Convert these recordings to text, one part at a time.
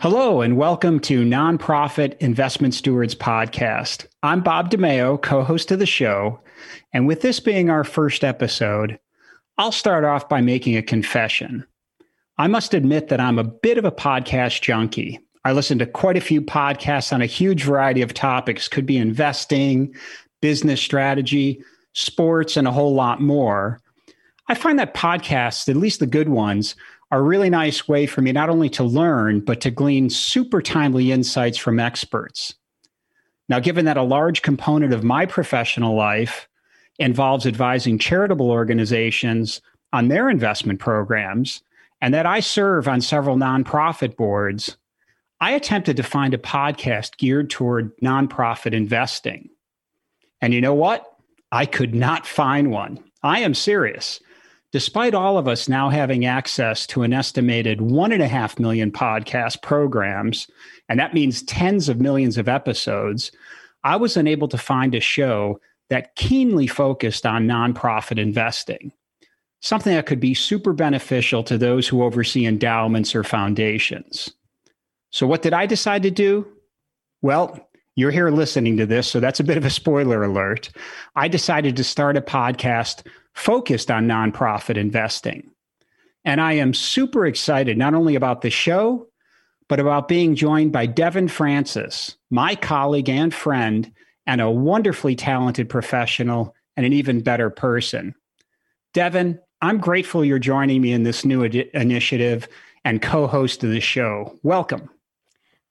Hello, and welcome to Nonprofit Investment Stewards Podcast. I'm Bob DiMeo, co host of the show. And with this being our first episode, I'll start off by making a confession. I must admit that I'm a bit of a podcast junkie. I listen to quite a few podcasts on a huge variety of topics, could be investing, business strategy, sports, and a whole lot more. I find that podcasts, at least the good ones, are a really nice way for me not only to learn, but to glean super timely insights from experts. Now, given that a large component of my professional life involves advising charitable organizations on their investment programs, and that I serve on several nonprofit boards, I attempted to find a podcast geared toward nonprofit investing. And you know what? I could not find one. I am serious. Despite all of us now having access to an estimated one and a half million podcast programs, and that means tens of millions of episodes, I was unable to find a show that keenly focused on nonprofit investing, something that could be super beneficial to those who oversee endowments or foundations. So, what did I decide to do? Well, you're here listening to this, so that's a bit of a spoiler alert. I decided to start a podcast focused on nonprofit investing. And I am super excited not only about the show, but about being joined by Devin Francis, my colleague and friend, and a wonderfully talented professional and an even better person. Devin, I'm grateful you're joining me in this new initiative and co host of the show. Welcome.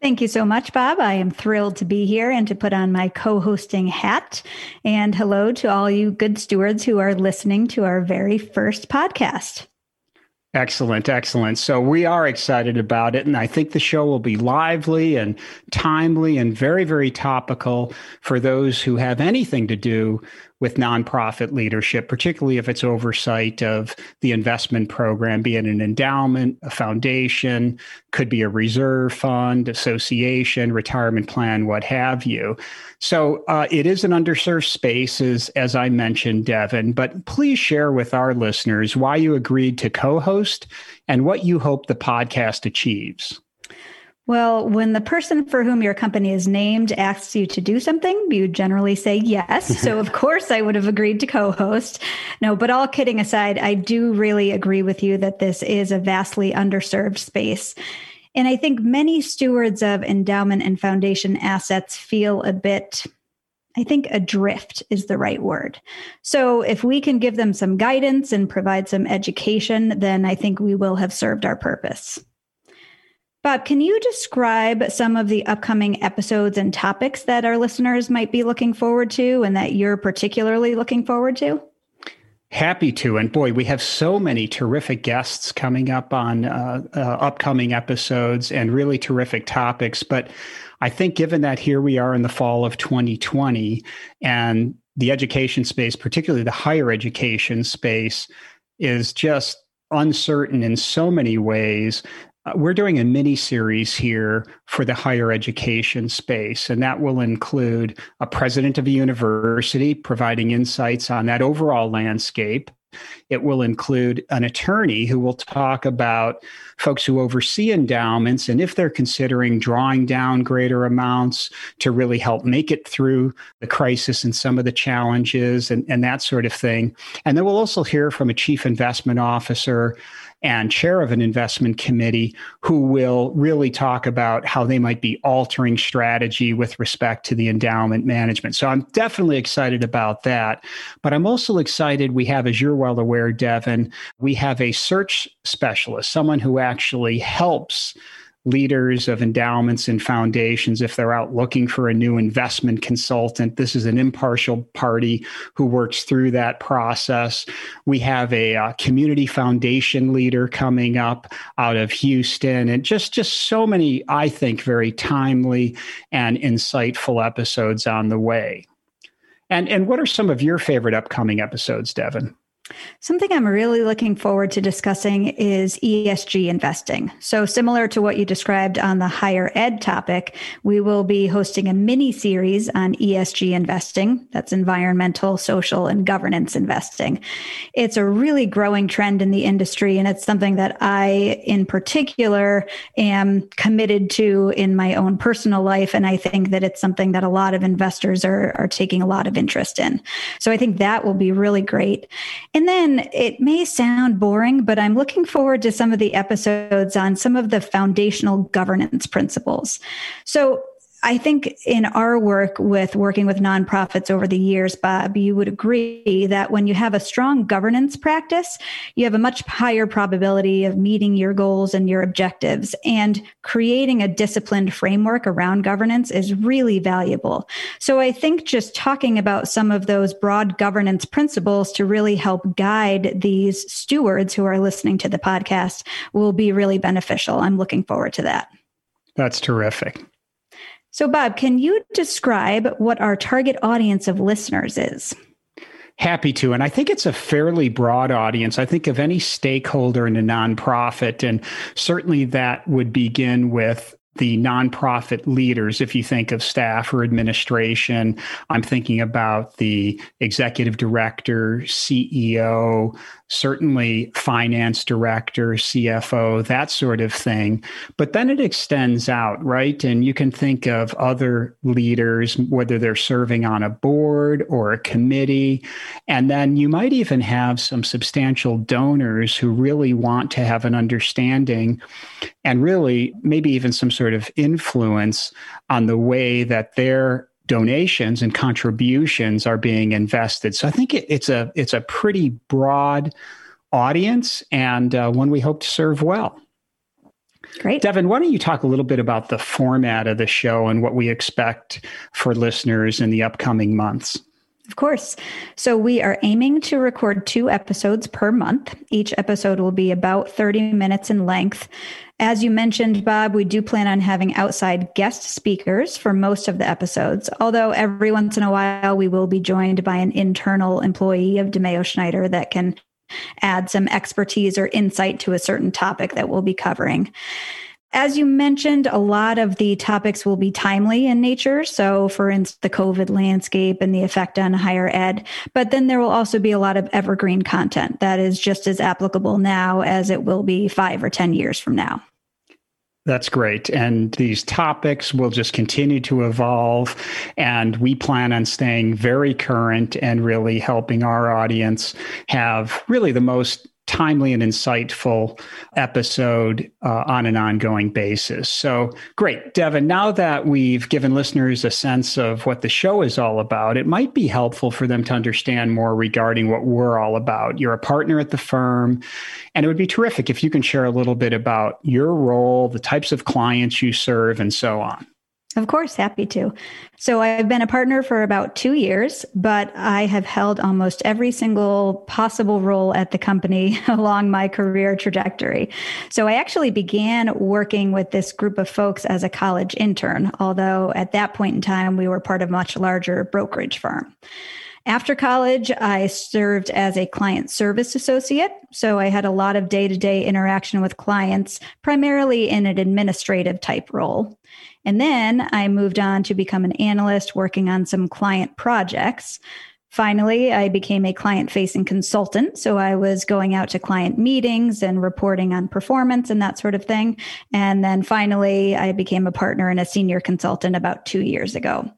Thank you so much, Bob. I am thrilled to be here and to put on my co hosting hat. And hello to all you good stewards who are listening to our very first podcast. Excellent, excellent. So we are excited about it. And I think the show will be lively and timely and very, very topical for those who have anything to do with nonprofit leadership, particularly if it's oversight of the investment program, be it an endowment, a foundation, could be a reserve fund, association, retirement plan, what have you. So uh, it is an underserved space, as, as I mentioned, Devin, but please share with our listeners why you agreed to co host and what you hope the podcast achieves. Well, when the person for whom your company is named asks you to do something, you generally say yes. so, of course, I would have agreed to co host. No, but all kidding aside, I do really agree with you that this is a vastly underserved space. And I think many stewards of endowment and foundation assets feel a bit I think adrift is the right word. So, if we can give them some guidance and provide some education, then I think we will have served our purpose. Bob, can you describe some of the upcoming episodes and topics that our listeners might be looking forward to and that you're particularly looking forward to? Happy to. And boy, we have so many terrific guests coming up on uh, uh, upcoming episodes and really terrific topics. But I think, given that here we are in the fall of 2020 and the education space, particularly the higher education space, is just uncertain in so many ways Uh, we're doing a mini series here for the higher education space, and that will include a president of a university providing insights on that overall landscape. It will include an attorney who will talk about folks who oversee endowments and if they're considering drawing down greater amounts to really help make it through the crisis and some of the challenges and, and that sort of thing. And then we'll also hear from a chief investment officer and chair of an investment committee who will really talk about how they might be altering strategy with respect to the endowment management. So I'm definitely excited about that. But I'm also excited we have, as you're well aware, Devin, we have a search specialist, someone who actually helps leaders of endowments and foundations, if they're out looking for a new investment consultant, this is an impartial party who works through that process. We have a uh, community foundation leader coming up out of Houston, and just just so many, I think, very timely and insightful episodes on the way. And and what are some of your favorite upcoming episodes, Devin? Something I'm really looking forward to discussing is ESG investing. So, similar to what you described on the higher ed topic, we will be hosting a mini series on ESG investing that's environmental, social, and governance investing. It's a really growing trend in the industry, and it's something that I, in particular, am committed to in my own personal life. And I think that it's something that a lot of investors are, are taking a lot of interest in. So, I think that will be really great. And then it may sound boring, but I'm looking forward to some of the episodes on some of the foundational governance principles. So I think in our work with working with nonprofits over the years, Bob, you would agree that when you have a strong governance practice, you have a much higher probability of meeting your goals and your objectives. And creating a disciplined framework around governance is really valuable. So I think just talking about some of those broad governance principles to really help guide these stewards who are listening to the podcast will be really beneficial. I'm looking forward to that. That's terrific. So, Bob, can you describe what our target audience of listeners is? Happy to. And I think it's a fairly broad audience. I think of any stakeholder in a nonprofit, and certainly that would begin with the nonprofit leaders, if you think of staff or administration, I'm thinking about the executive director, CEO, certainly finance director, CFO, that sort of thing. But then it extends out, right? And you can think of other leaders, whether they're serving on a board or a committee. And then you might even have some substantial donors who really want to have an understanding and really maybe even some sort of influence on the way that their donations and contributions are being invested. So I think it, it's a it's a pretty broad audience and uh, one we hope to serve well. Great. Devin, why don't you talk a little bit about the format of the show and what we expect for listeners in the upcoming months? Of course. So we are aiming to record two episodes per month. Each episode will be about 30 minutes in length. As you mentioned, Bob, we do plan on having outside guest speakers for most of the episodes, although every once in a while we will be joined by an internal employee of DiMeo Schneider that can add some expertise or insight to a certain topic that we'll be covering. As you mentioned, a lot of the topics will be timely in nature. So, for instance, the COVID landscape and the effect on higher ed. But then there will also be a lot of evergreen content that is just as applicable now as it will be five or 10 years from now. That's great. And these topics will just continue to evolve. And we plan on staying very current and really helping our audience have really the most timely and insightful episode uh, on an ongoing basis. So great. Devin, now that we've given listeners a sense of what the show is all about, it might be helpful for them to understand more regarding what we're all about. You're a partner at the firm, and it would be terrific if you can share a little bit about your role, the types of clients you serve, and so on. Of course, happy to. So I've been a partner for about two years, but I have held almost every single possible role at the company along my career trajectory. So I actually began working with this group of folks as a college intern, although at that point in time, we were part of a much larger brokerage firm. After college, I served as a client service associate. So I had a lot of day to day interaction with clients, primarily in an administrative type role. And then I moved on to become an analyst working on some client projects. Finally, I became a client facing consultant. So I was going out to client meetings and reporting on performance and that sort of thing. And then finally, I became a partner and a senior consultant about two years ago.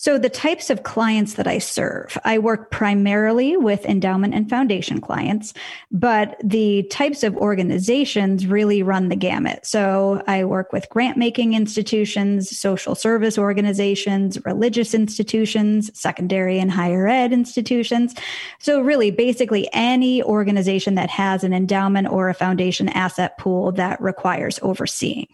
So, the types of clients that I serve, I work primarily with endowment and foundation clients, but the types of organizations really run the gamut. So, I work with grant making institutions, social service organizations, religious institutions, secondary and higher ed institutions. So, really, basically, any organization that has an endowment or a foundation asset pool that requires overseeing.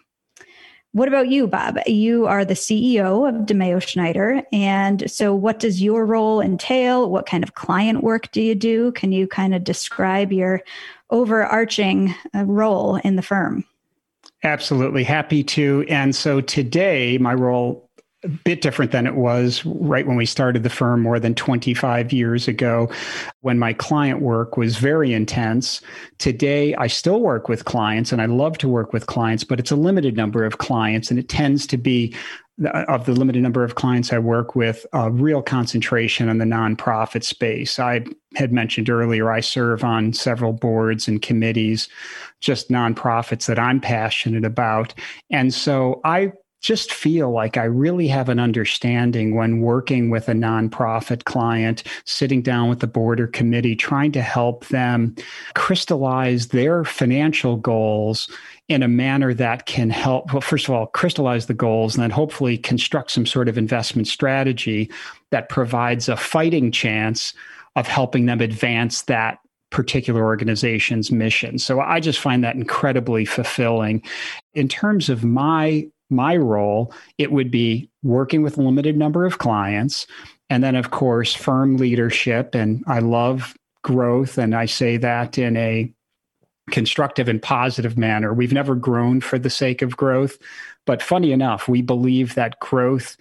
What about you, Bob? You are the CEO of DiMeo Schneider. And so, what does your role entail? What kind of client work do you do? Can you kind of describe your overarching uh, role in the firm? Absolutely. Happy to. And so, today, my role a bit different than it was right when we started the firm more than 25 years ago when my client work was very intense. Today, I still work with clients and I love to work with clients, but it's a limited number of clients and it tends to be uh, of the limited number of clients I work with, a real concentration on the nonprofit space. I had mentioned earlier, I serve on several boards and committees, just nonprofits that I'm passionate about. And so I just feel like I really have an understanding when working with a nonprofit client, sitting down with the board or committee, trying to help them crystallize their financial goals in a manner that can help, well, first of all, crystallize the goals and then hopefully construct some sort of investment strategy that provides a fighting chance of helping them advance that particular organization's mission. So I just find that incredibly fulfilling. In terms of my my role, it would be working with a limited number of clients. And then, of course, firm leadership. And I love growth. And I say that in a constructive and positive manner. We've never grown for the sake of growth. But funny enough, we believe that growth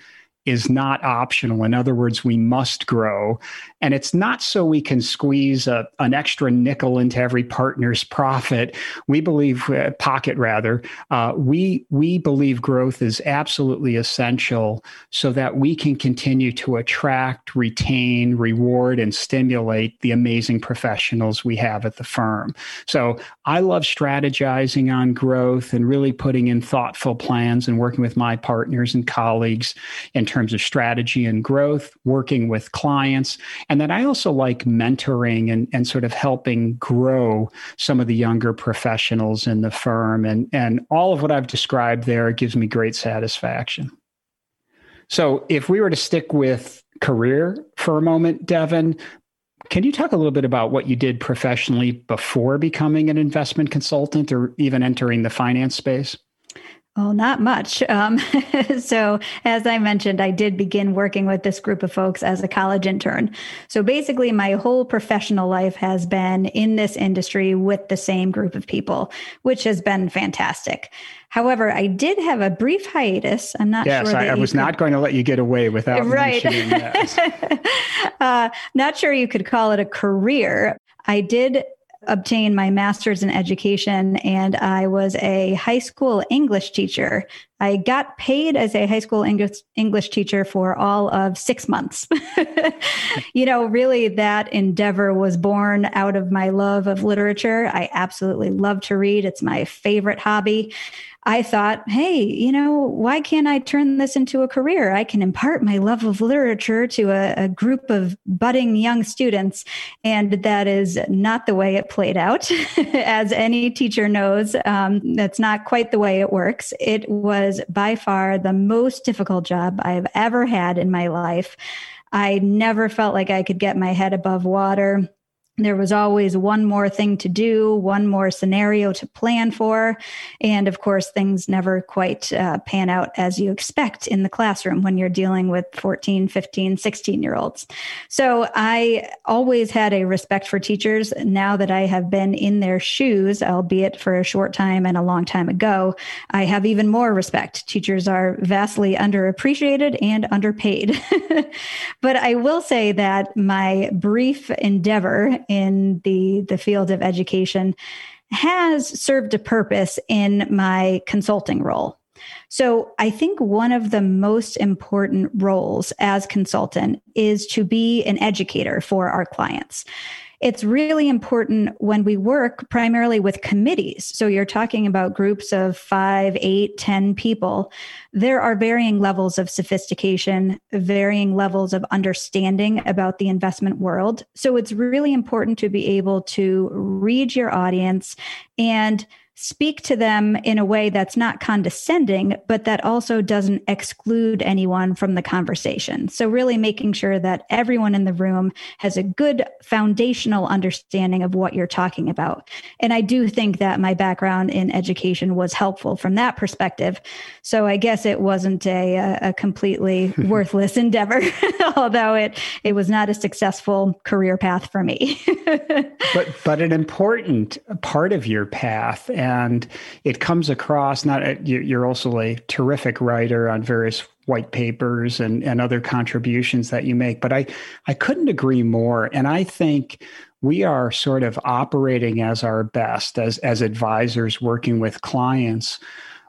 is not optional. In other words, we must grow. And it's not so we can squeeze a, an extra nickel into every partner's profit. We believe, uh, pocket rather, uh, we, we believe growth is absolutely essential so that we can continue to attract, retain, reward, and stimulate the amazing professionals we have at the firm. So I love strategizing on growth and really putting in thoughtful plans and working with my partners and colleagues in terms of strategy and growth, working with clients. And then I also like mentoring and, and sort of helping grow some of the younger professionals in the firm. And, and all of what I've described there gives me great satisfaction. So if we were to stick with career for a moment, Devin, can you talk a little bit about what you did professionally before becoming an investment consultant or even entering the finance space? Oh, not much. Um, so, as I mentioned, I did begin working with this group of folks as a college intern. So, basically, my whole professional life has been in this industry with the same group of people, which has been fantastic. However, I did have a brief hiatus. I'm not yes, sure. Yes, I, I was could... not going to let you get away without right. mentioning that. uh, not sure you could call it a career. I did obtain my master's in education and I was a high school English teacher. I got paid as a high school English English teacher for all of 6 months. you know, really that endeavor was born out of my love of literature. I absolutely love to read. It's my favorite hobby. I thought, hey, you know, why can't I turn this into a career? I can impart my love of literature to a, a group of budding young students. And that is not the way it played out. As any teacher knows, um, that's not quite the way it works. It was by far the most difficult job I've ever had in my life. I never felt like I could get my head above water there was always one more thing to do, one more scenario to plan for. And of course, things never quite uh, pan out as you expect in the classroom when you're dealing with 14, 15, 16 year olds. So I always had a respect for teachers. Now that I have been in their shoes, albeit for a short time and a long time ago, I have even more respect. Teachers are vastly underappreciated and underpaid. but I will say that my brief endeavor in the the field of education has served a purpose in my consulting role. So, I think one of the most important roles as consultant is to be an educator for our clients it's really important when we work primarily with committees. So you're talking about groups of five, eight, ten people. There are varying levels of sophistication, varying levels of understanding about the investment world. So it's really important to be able to read your audience and speak to them in a way that's not condescending, but that also doesn't exclude anyone from the conversation. So, really making sure that everyone in the room has a good foundational understanding of what you're talking about. And I do think that my background in education was helpful from that perspective. So, I guess it wasn't a, a completely worthless endeavor, although it, it was not a successful career path for me. but, but an important part of your path and it comes across not uh, you're also a terrific writer on various white papers and, and other contributions that you make but i i couldn't agree more. And i think we are sort of operating as our best as as advisors working with clients.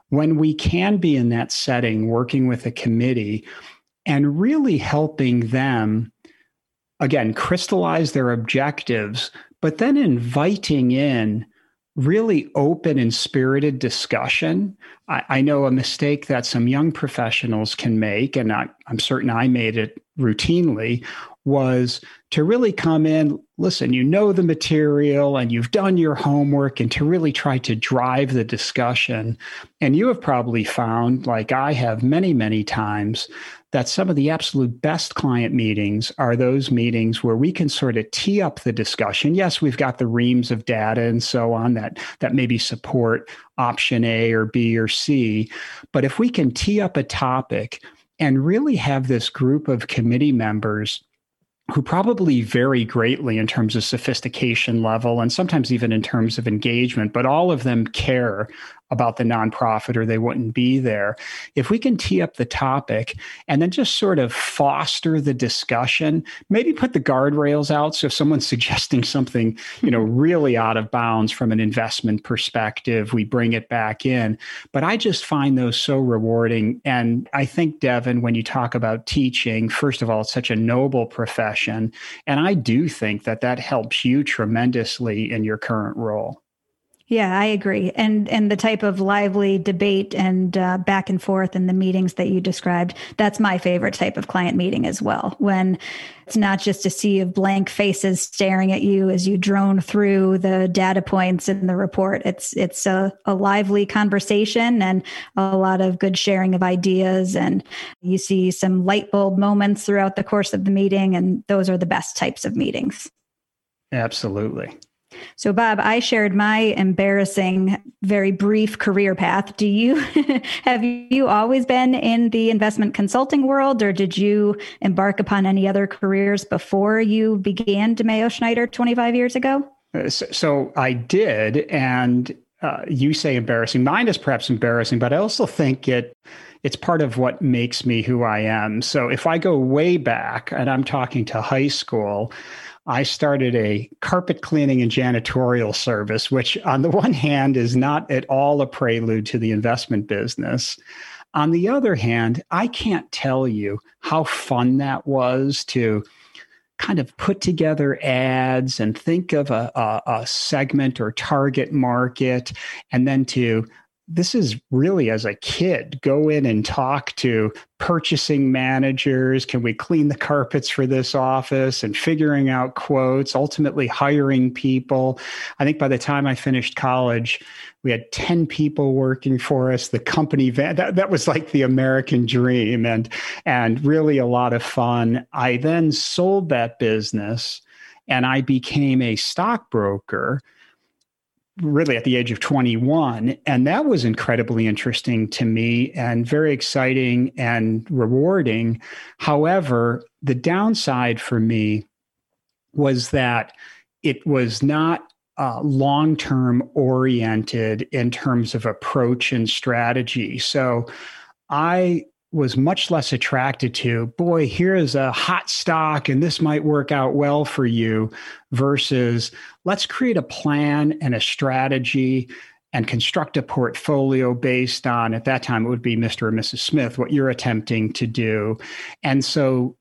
When we can be in that setting working with a committee and really helping them again crystallize their objectives but then inviting in really open and spirited discussion. I, I, know a mistake that some young professionals can make, and I, I'm certain I made it routinely, was to really come in, listen, you know the material and you've done your homework, and to really try to drive the discussion. And you have probably found, like I have many, many times, that some of the absolute best client meetings are those meetings where we can sort of tee up the discussion. Yes, we've got the reams of data and so on that that maybe support option A or B or C, but if we can tee up a topic and really have this group of committee members who probably vary greatly in terms of sophistication level and sometimes even in terms of engagement, but all of them care about the nonprofit or they wouldn't be there. If we can tee up the topic and then just sort of foster the discussion, maybe put the guardrails out. So if someone's suggesting something, you know, really out of bounds from an investment perspective, we bring it back in. But I just find those so rewarding. And I think, Devin, when you talk about teaching, first of all, it's such a noble profession. And I do think that that helps you tremendously in your current role. Yeah, I agree. And and the type of lively debate and uh, back and forth in the meetings that you described, that's my favorite type of client meeting as well. When it's not just a sea of blank faces staring at you as you drone through the data points in the report. It's it's a, a lively conversation and a lot of good sharing of ideas. And you see some light bulb moments throughout the course of the meeting. And those are the best types of meetings. Absolutely. So, Bob, I shared my embarrassing, very brief career path. Do you have you always been in the investment consulting world, or did you embark upon any other careers before you began DiMeo Schneider 25 years ago? Uh, so, so I did, and uh, you say embarrassing. Mine is perhaps embarrassing, but I also think it it's part of what makes me who I am. So if I go way back, and I'm talking to high school. I started a carpet cleaning and janitorial service, which, on the one hand, is not at all a prelude to the investment business. On the other hand, I can't tell you how fun that was to kind of put together ads and think of a, a, a segment or target market, and then to this is really as a kid go in and talk to purchasing managers. Can we clean the carpets for this office? And figuring out quotes ultimately hiring people. I think by the time i finished college we had 10 people working for us. The company van that, that was like the american dream and and really a lot of fun. I then sold that business and i became a stockbroker really at the age of 21. And that was incredibly interesting to me and very exciting and rewarding. However, the downside for me was that it was not uh, long term oriented in terms of approach and strategy. So I was much less attracted to, boy, here is a hot stock and this might work out well for you, versus let's create a plan and a strategy and construct a portfolio based on, at that time, it would be Mr. and Mrs. Smith, what you're attempting to do. And so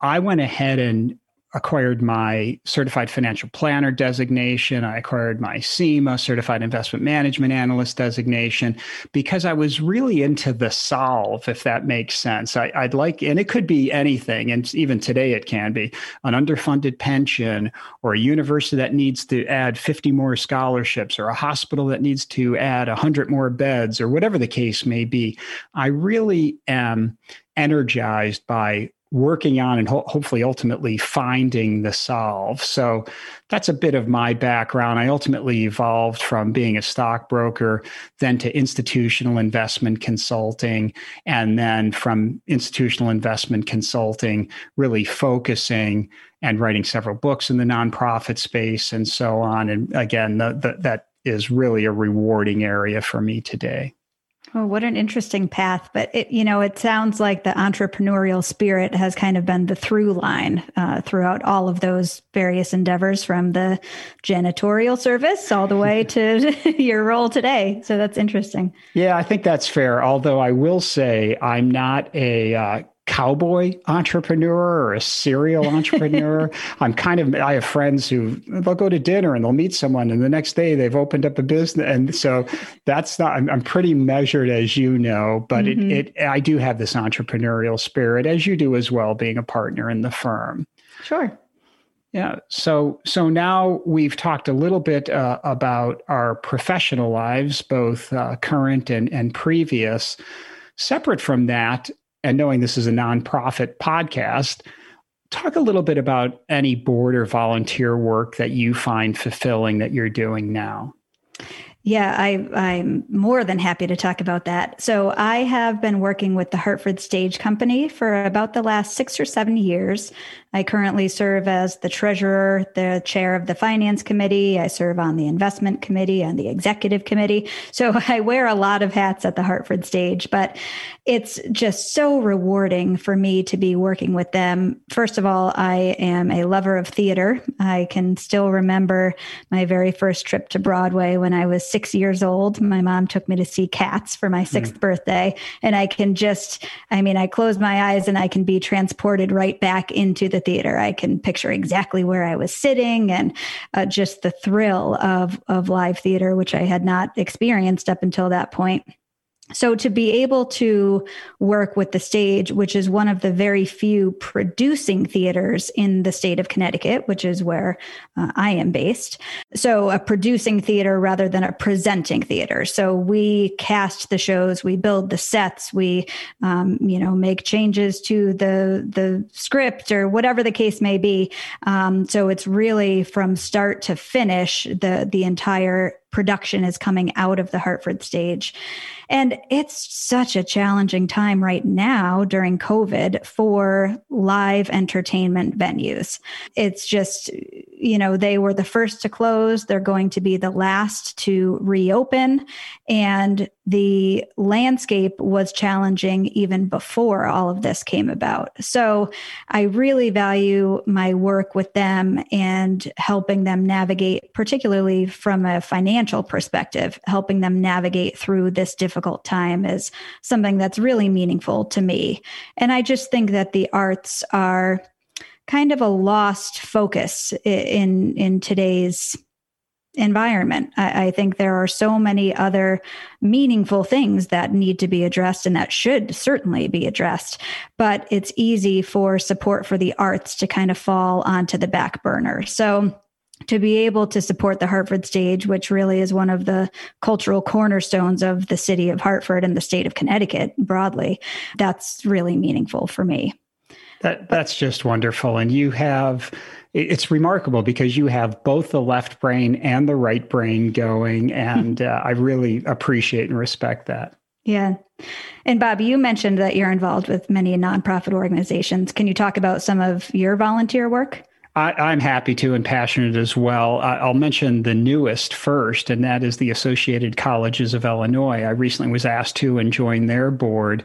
I went ahead and acquired my certified financial planner designation. I acquired my CIMA, certified investment management analyst designation, because I was really into the solve, if that makes sense. I, would like, and it could be anything, and even today it can be an underfunded pension, or a university that needs to add 50 more scholarships, or a hospital that needs to add 100 more beds, or whatever the case may be. I really am energized by working on and ho- hopefully ultimately finding the solve. So that's a bit of my background. I ultimately evolved from being a stockbroker, then to institutional investment consulting, and then from institutional investment consulting, really focusing and writing several books in the nonprofit space and so on. And again, the, the, that is really a rewarding area for me today. Oh, what an interesting path. But it, you know, it sounds like the entrepreneurial spirit has kind of been the through line uh, throughout all of those various endeavors from the janitorial service all the way to your role today. So that's interesting. Yeah, I think that's fair. Although I will say I'm not a uh, cowboy entrepreneur or a serial entrepreneur. I'm kind of I have friends who they'll go to dinner and they'll meet someone and the next day they've opened up a business and so that's not I'm, I'm pretty measured as you know, but mm-hmm. it, it I do have this entrepreneurial spirit as you do as well being a partner in the firm. Sure. Yeah. So so now we've talked a little bit uh, about our professional lives, both uh, current and and previous. Separate from that, and knowing this is a nonprofit podcast, talk a little bit about any board or volunteer work that you find fulfilling that you're doing now. Yeah, I, I'm more than happy to talk about that. So, I have been working with the Hartford Stage Company for about the last six or seven years. I currently serve as the treasurer, the chair of the finance committee. I serve on the investment committee and the executive committee. So I wear a lot of hats at the Hartford stage, but it's just so rewarding for me to be working with them. First of all, I am a lover of theater. I can still remember my very first trip to Broadway when I was six years old. My mom took me to see Cats for my 6th mm. birthday. And I can just, I mean, I close my eyes and I can be transported right back into the theater. I can picture exactly where I was sitting and uh, just the thrill of of live theater, which I had not experienced up until that point so to be able to work with the stage which is one of the very few producing theaters in the state of connecticut which is where uh, i am based. So a producing theater rather than a presenting theater. So we cast the shows we build the sets we um, you know make changes to the the script or whatever the case may be. Um, so it's really from start to finish the the entire production is coming out of the Hartford stage. And it's such a challenging time right now during COVID for live entertainment venues. It's just, you know, they were the first to close, they're going to be the last to reopen. And the landscape was challenging even before all of this came about. So I really value my work with them and helping them navigate, particularly from a financial perspective, helping them navigate through this difficult time is something that's really meaningful to me. And I just think that the arts are kind of a lost focus in in today's environment. I, I, think there are so many other meaningful things that need to be addressed and that should certainly be addressed. But it's easy for support for the arts to kind of fall onto the back burner. So to be able to support the Hartford stage, which really is one of the cultural cornerstones of the city of Hartford and the state of Connecticut broadly, that's really meaningful for me. That that's just wonderful. And you have it's remarkable because you have both the left brain and the right brain going. And uh, I really appreciate and respect that. Yeah. And Bob, you mentioned that you're involved with many nonprofit organizations. Can you talk about some of your volunteer work? I, am happy to and passionate as well. I'll mention the newest first, and that is the Associated Colleges of Illinois. I recently was asked to and join their board.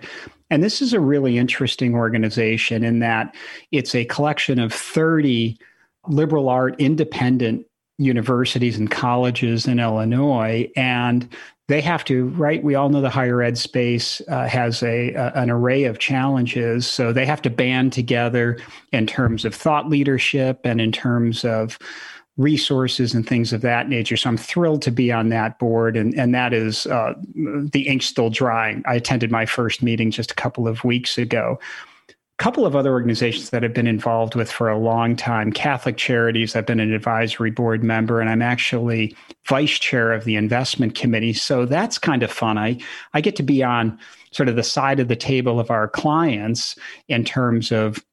And this is a really interesting organization in that it's a collection of 30 liberal art independent universities and colleges in Illinois. And they have to right we all know the higher ed space uh, has a, a, an array of challenges so they have to band together in terms of thought leadership and in terms of resources and things of that nature so i'm thrilled to be on that board and, and that is uh, the ink still drying i attended my first meeting just a couple of weeks ago couple of other organizations that I've been involved with for a long time Catholic Charities. I've been an advisory board member, and I'm actually vice chair of the investment committee. So that's kind of fun. I, I get to be on sort of the side of the table of our clients in terms of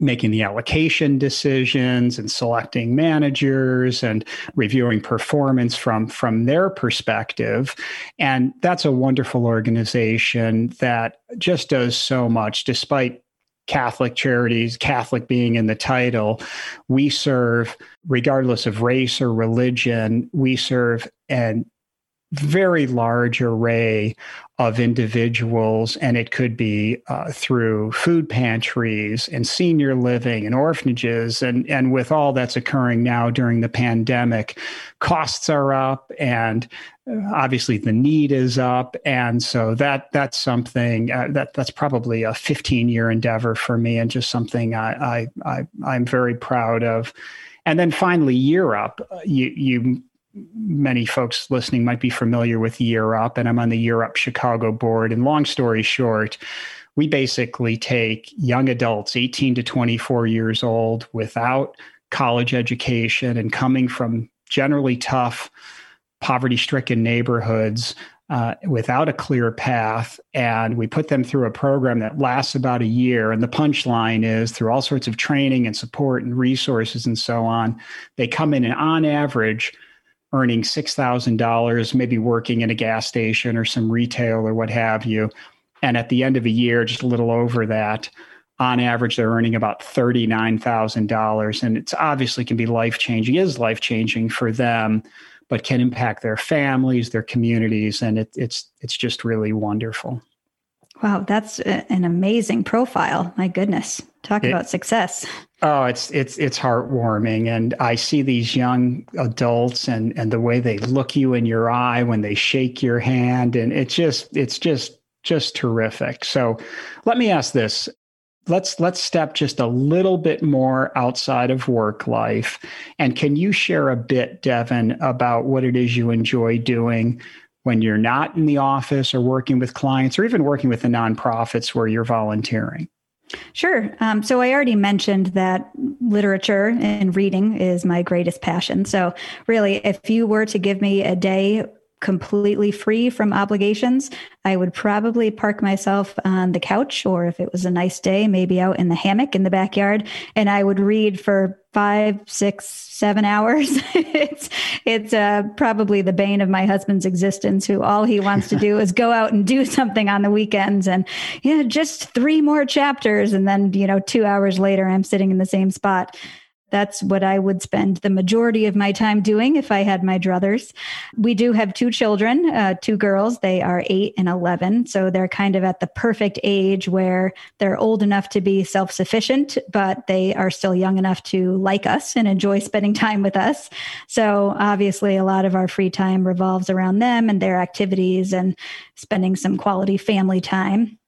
making the allocation decisions and selecting managers and reviewing performance from from their perspective and that's a wonderful organization that just does so much despite Catholic charities, Catholic being in the title, we serve, regardless of race or religion, we serve an very large array of individuals, and it could be uh, through food pantries and senior living and orphanages. And, and with all that's occurring now during the pandemic, costs are up and uh, obviously the need is up and so that that's something uh, that that's probably a 15 year endeavor for me and just something I, I i am very proud of and then finally Year Up. uh, you you many folks listening might be familiar with Year Up, and I'm on the Year Up Chicago board. And long story short, we basically take young adults, 18 to 24 years old, without college education and coming from generally tough, poverty stricken neighborhoods. Uh, without a clear path, and we put them through a program that lasts about a year. And the punchline is through all sorts of training and support and resources and so on, they come in and on average earning $6,000, maybe working in a gas station or some retail or what have you. And at the end of a year, just a little over that, on average, they're earning about $39,000. And it's obviously can be life changing, is life changing for them, but can impact their families, their communities. And it, it's, it's just really wonderful. Wow, that's an amazing profile. My goodness. Talk it, about success. Oh, it's it's it's heartwarming and I see these young adults and and the way they look you in your eye when they shake your hand and it's just it's just just terrific. So, let me ask this. Let's let's step just a little bit more outside of work life and can you share a bit Devin about what it is you enjoy doing when you're not in the office or working with clients or even working with the nonprofits where you're volunteering? Sure. Um, so I already mentioned that literature and reading is my greatest passion. So, really, if you were to give me a day completely free from obligations, I would probably park myself on the couch, or if it was a nice day, maybe out in the hammock in the backyard, and I would read for five, six, seven hours. it's it's uh, probably the bane of my husband's existence, who all he wants to do is go out and do something on the weekends, and yeah, just three more chapters, and then you know, two hours later, I'm sitting in the same spot. That's what I would spend the majority of my time doing if I had my druthers. We do have two children, uh, two girls. They are eight and 11. So they're kind of at the perfect age where they're old enough to be self sufficient, but they are still young enough to like us and enjoy spending time with us. So obviously, a lot of our free time revolves around them and their activities and spending some quality family time.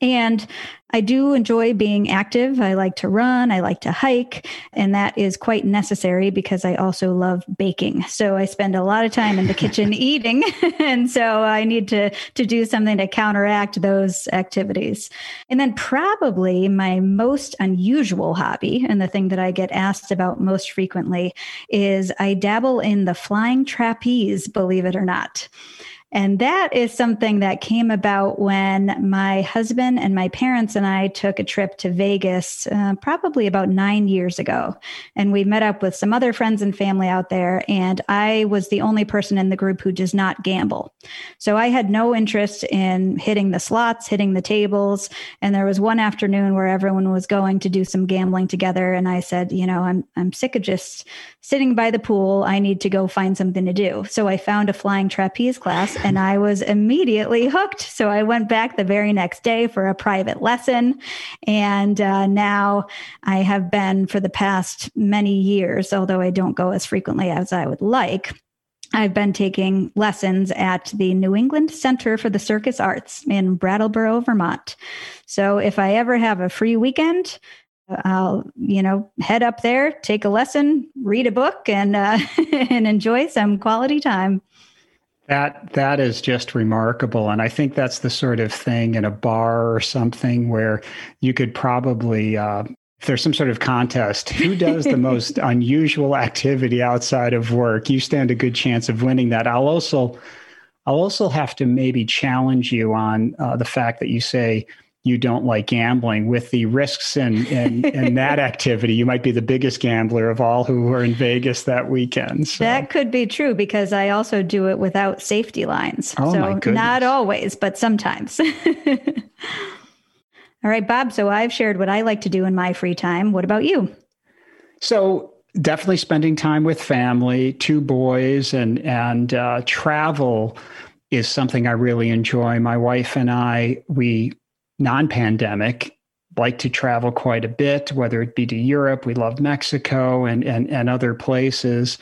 And I do enjoy being active. I like to run, I like to hike, and that is quite necessary because I also love baking. So I spend a lot of time in the kitchen eating, and so I need to to do something to counteract those activities. And then probably my most unusual hobby and the thing that I get asked about most frequently is I dabble in the flying trapeze, believe it or not. And that is something that came about when my husband and my parents and I took a trip to Vegas uh, probably about nine years ago. And we met up with some other friends and family out there. And I was the only person in the group who does not gamble. So I had no interest in hitting the slots, hitting the tables. And there was one afternoon where everyone was going to do some gambling together. And I said, you know, I'm, I'm sick of just sitting by the pool. I need to go find something to do. So I found a flying trapeze class and I was immediately hooked. So I went back the very next day for a private lesson. And uh, now I have been for the past many years, although I don't go as frequently as I would like. I've been taking lessons at the New England Center for the Circus Arts in Brattleboro, Vermont. So if I ever have a free weekend, I'll, you know, head up there, take a lesson, read a book, and uh, and enjoy some quality time. That that is just remarkable, and I think that's the sort of thing in a bar or something where you could probably uh, if there's some sort of contest, who does the most unusual activity outside of work, you stand a good chance of winning that. I'll also, I'll also have to maybe challenge you on uh, the fact that you say you don't like gambling with the risks in, in, in that activity. You might be the biggest gambler of all who are in Vegas that weekend. So. That could be true because I also do it without safety lines. Oh, so my goodness. not always, but sometimes. All right, Bob. So I've shared what I like to do in my free time. What about you? So definitely spending time with family, two boys, and and uh, travel is something I really enjoy. My wife and I, we non-pandemic like to travel quite a bit, whether it be to Europe. We love Mexico and and and other places.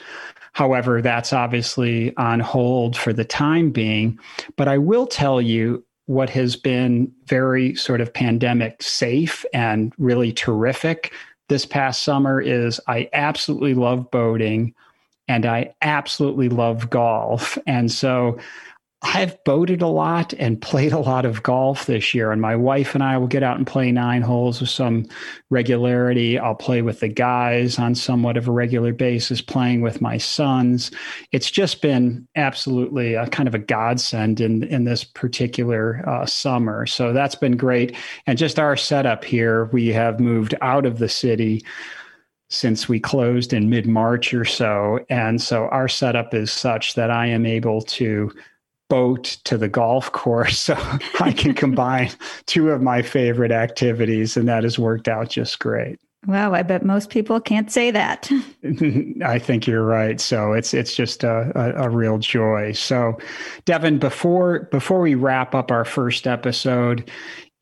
However, that's obviously on hold for the time being. But I will tell you, what has been very sort of pandemic safe and really terrific this past summer is I absolutely love boating and I absolutely love golf. And so I've boated a lot and played a lot of golf this year. And my wife and I will get out and play nine holes with some regularity. I'll play with the guys on somewhat of a regular basis, playing with my sons. It's just been absolutely a kind of a godsend in, in this particular uh, summer. So that's been great. And just our setup here, we have moved out of the city since we closed in mid March or so. And so our setup is such that I am able to boat to the golf course so I can combine two of my favorite activities, and that has worked out just great. Wow, I bet most people can't say that. I think you're right. So it's it's just a, a, a, real joy. So, Devin, before before we wrap up our first episode,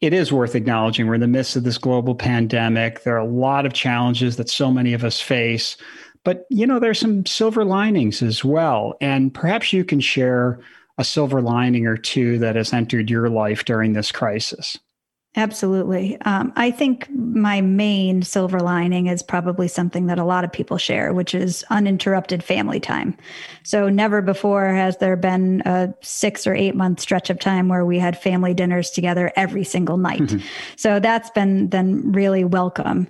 it is worth acknowledging we're in the midst of this global pandemic. There are a lot of challenges that so many of us face, but you know there's some silver linings as well. And perhaps you can share a silver lining or two that has entered your life during this crisis? Absolutely. Um, I think my main silver lining is probably something that a lot of people share, which is uninterrupted family time. So, never before has there been a six or eight month stretch of time where we had family dinners together every single night. Mm-hmm. So, that's been then really welcome.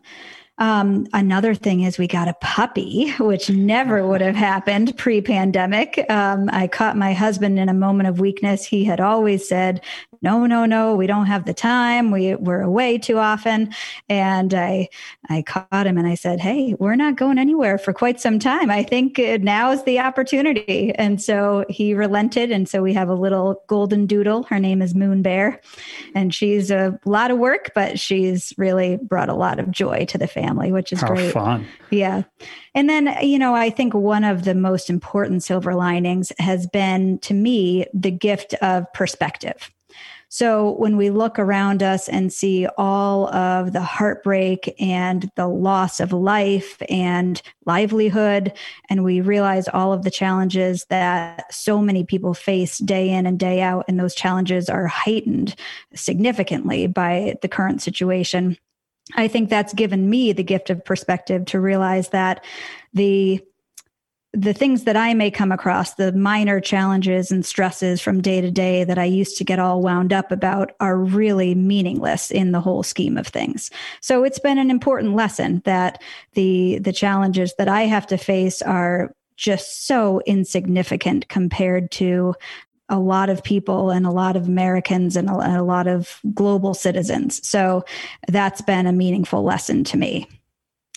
Um, another thing is we got a puppy, which never would have happened pre pandemic. Um, I caught my husband in a moment of weakness. He had always said, no, no, no, we don't have the time. We we're away too often. And I I caught him and I said, Hey, we're not going anywhere for quite some time. I think uh, now is the opportunity. And so he relented. And so we have a little golden doodle. Her name is Moon Bear. And she's a lot of work, but she's really brought a lot of joy to the family, which is How great. fun. Yeah. And then, you know, I think one of the most important silver linings has been to me the gift of perspective. So when we look around us and see all of the heartbreak and the loss of life and livelihood, and we realize all of the challenges that so many people face day in and day out, and those challenges are heightened significantly by the current situation. I think that's given me the gift of perspective to realize that the the things that I may come across, the minor challenges and stresses from day to day that I used to get all wound up about are really meaningless in the whole scheme of things. So it's been an important lesson that the the challenges that I have to face are just so insignificant compared to a lot of people and a lot of Americans and a, and a lot of global citizens. So that's been a meaningful lesson to me.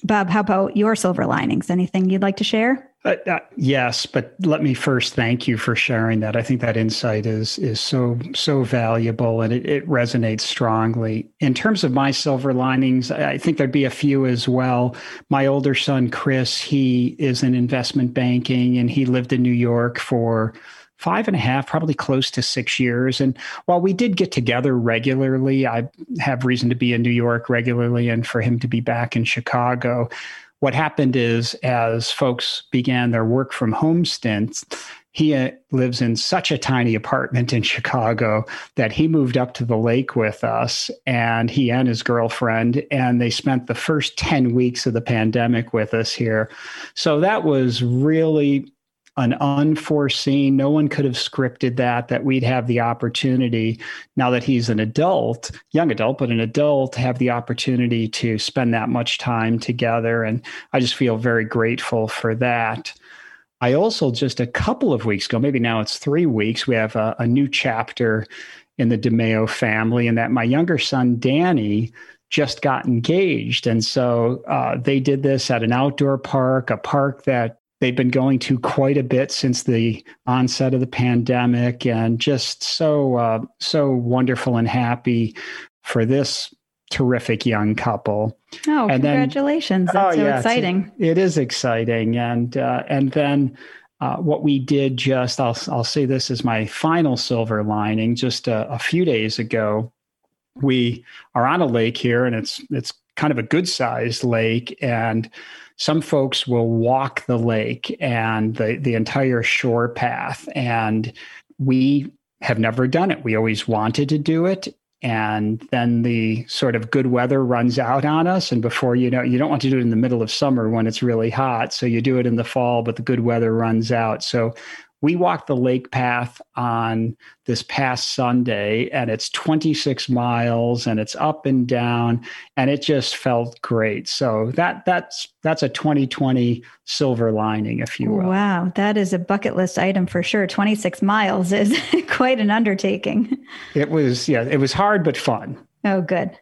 Bob, how about your silver linings? Anything you'd like to share? Uh, uh, yes, but let me first thank you for sharing that. I think that insight is is so so valuable and it, it resonates strongly. In terms of my silver linings, I think there'd be a few as well. My older son Chris, he is in investment banking and he lived in New York for five and a half, probably close to six years. And while we did get together regularly, I have reason to be in New York regularly, and for him to be back in Chicago what happened is as folks began their work from home stints, he uh, lives in such a tiny apartment in Chicago that he moved up to the lake with us and he and his girlfriend and they spent the first 10 weeks of the pandemic with us here. So that was really an unforeseen no one could have scripted that that we'd have the opportunity now that he's an adult young adult but an adult have the opportunity to spend that much time together and i just feel very grateful for that I also just a couple of weeks ago, maybe now it's three weeks, we have a, a new chapter in the DiMeo family, and that my younger son, Danny, just got engaged. And so uh, they did this at an outdoor park, a park that they've been going to quite a bit since the onset of the pandemic, and just so, uh, so wonderful and happy for this terrific young couple. Oh, and congratulations! Then, That's oh, so yeah, exciting. it is exciting, and uh, and then. Uh, what we did just, I'll, I'll say this as my final silver lining. Just a, a few days ago, we are on a lake here, and it's it's kind of a good sized lake, and some folks will walk the lake and the the entire shore path, and we have never done it. We always wanted to do it, and then the sort of good weather runs out on us and before you know you don't want to do it in the middle of summer when it's really hot so you do it in the fall but the good weather runs out so we walked the lake path on this past Sunday, and it's 26 miles, and it's up and down, and it just felt great. So that that's that's a 2020 silver lining, if you oh, will. Wow, that is a bucket list item for sure. 26 miles is quite an undertaking. It was, yeah, it was hard but fun. Oh, good.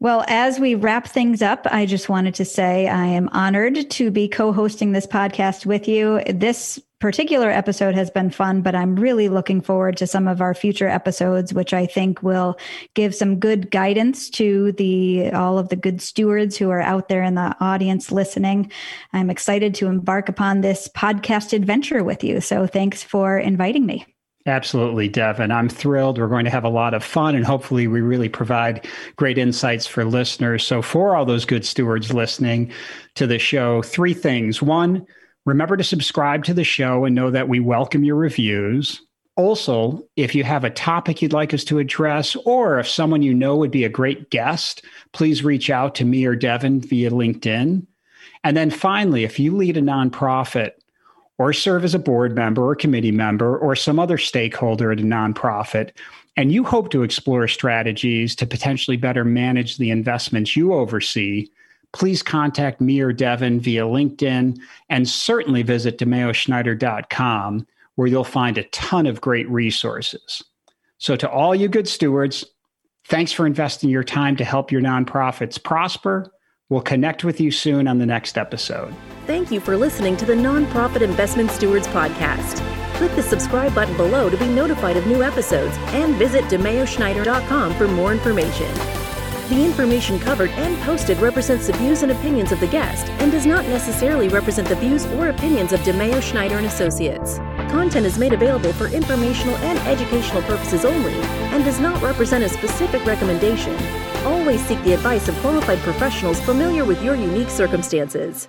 Well, as we wrap things up, I just wanted to say I am honored to be co hosting this podcast with you. This particular episode has been fun, but I'm really looking forward to some of our future episodes, which I think will give some good guidance to the all of the good stewards who are out there in the audience listening. I'm excited to embark upon this podcast adventure with you. So thanks for inviting me. Absolutely, Devin. I'm thrilled. We're going to have a lot of fun and hopefully we really provide great insights for listeners. So, for all those good stewards listening to the show, three things. One, remember to subscribe to the show and know that we welcome your reviews. Also, if you have a topic you'd like us to address, or if someone you know would be a great guest, please reach out to me or Devin via LinkedIn. And then finally, if you lead a nonprofit, or serve as a board member or committee member or some other stakeholder at a nonprofit, and you hope to explore strategies to potentially better manage the investments you oversee, please contact me or Devin via LinkedIn and certainly visit DiMeoSchneider.com where you'll find a ton of great resources. So, to all you good stewards, thanks for investing your time to help your nonprofits prosper We'll connect with you soon on the next episode. Thank you for listening to the Nonprofit Investment Stewards Podcast. Click the subscribe button below to be notified of new episodes and visit DiMeoSchneider.com for more information. The information covered and posted represents the views and opinions of the guest and does not necessarily represent the views or opinions of DiMeo Schneider and Associates. Content is made available for informational and educational purposes only and does not represent a specific recommendation. Always seek the advice of qualified professionals familiar with your unique circumstances.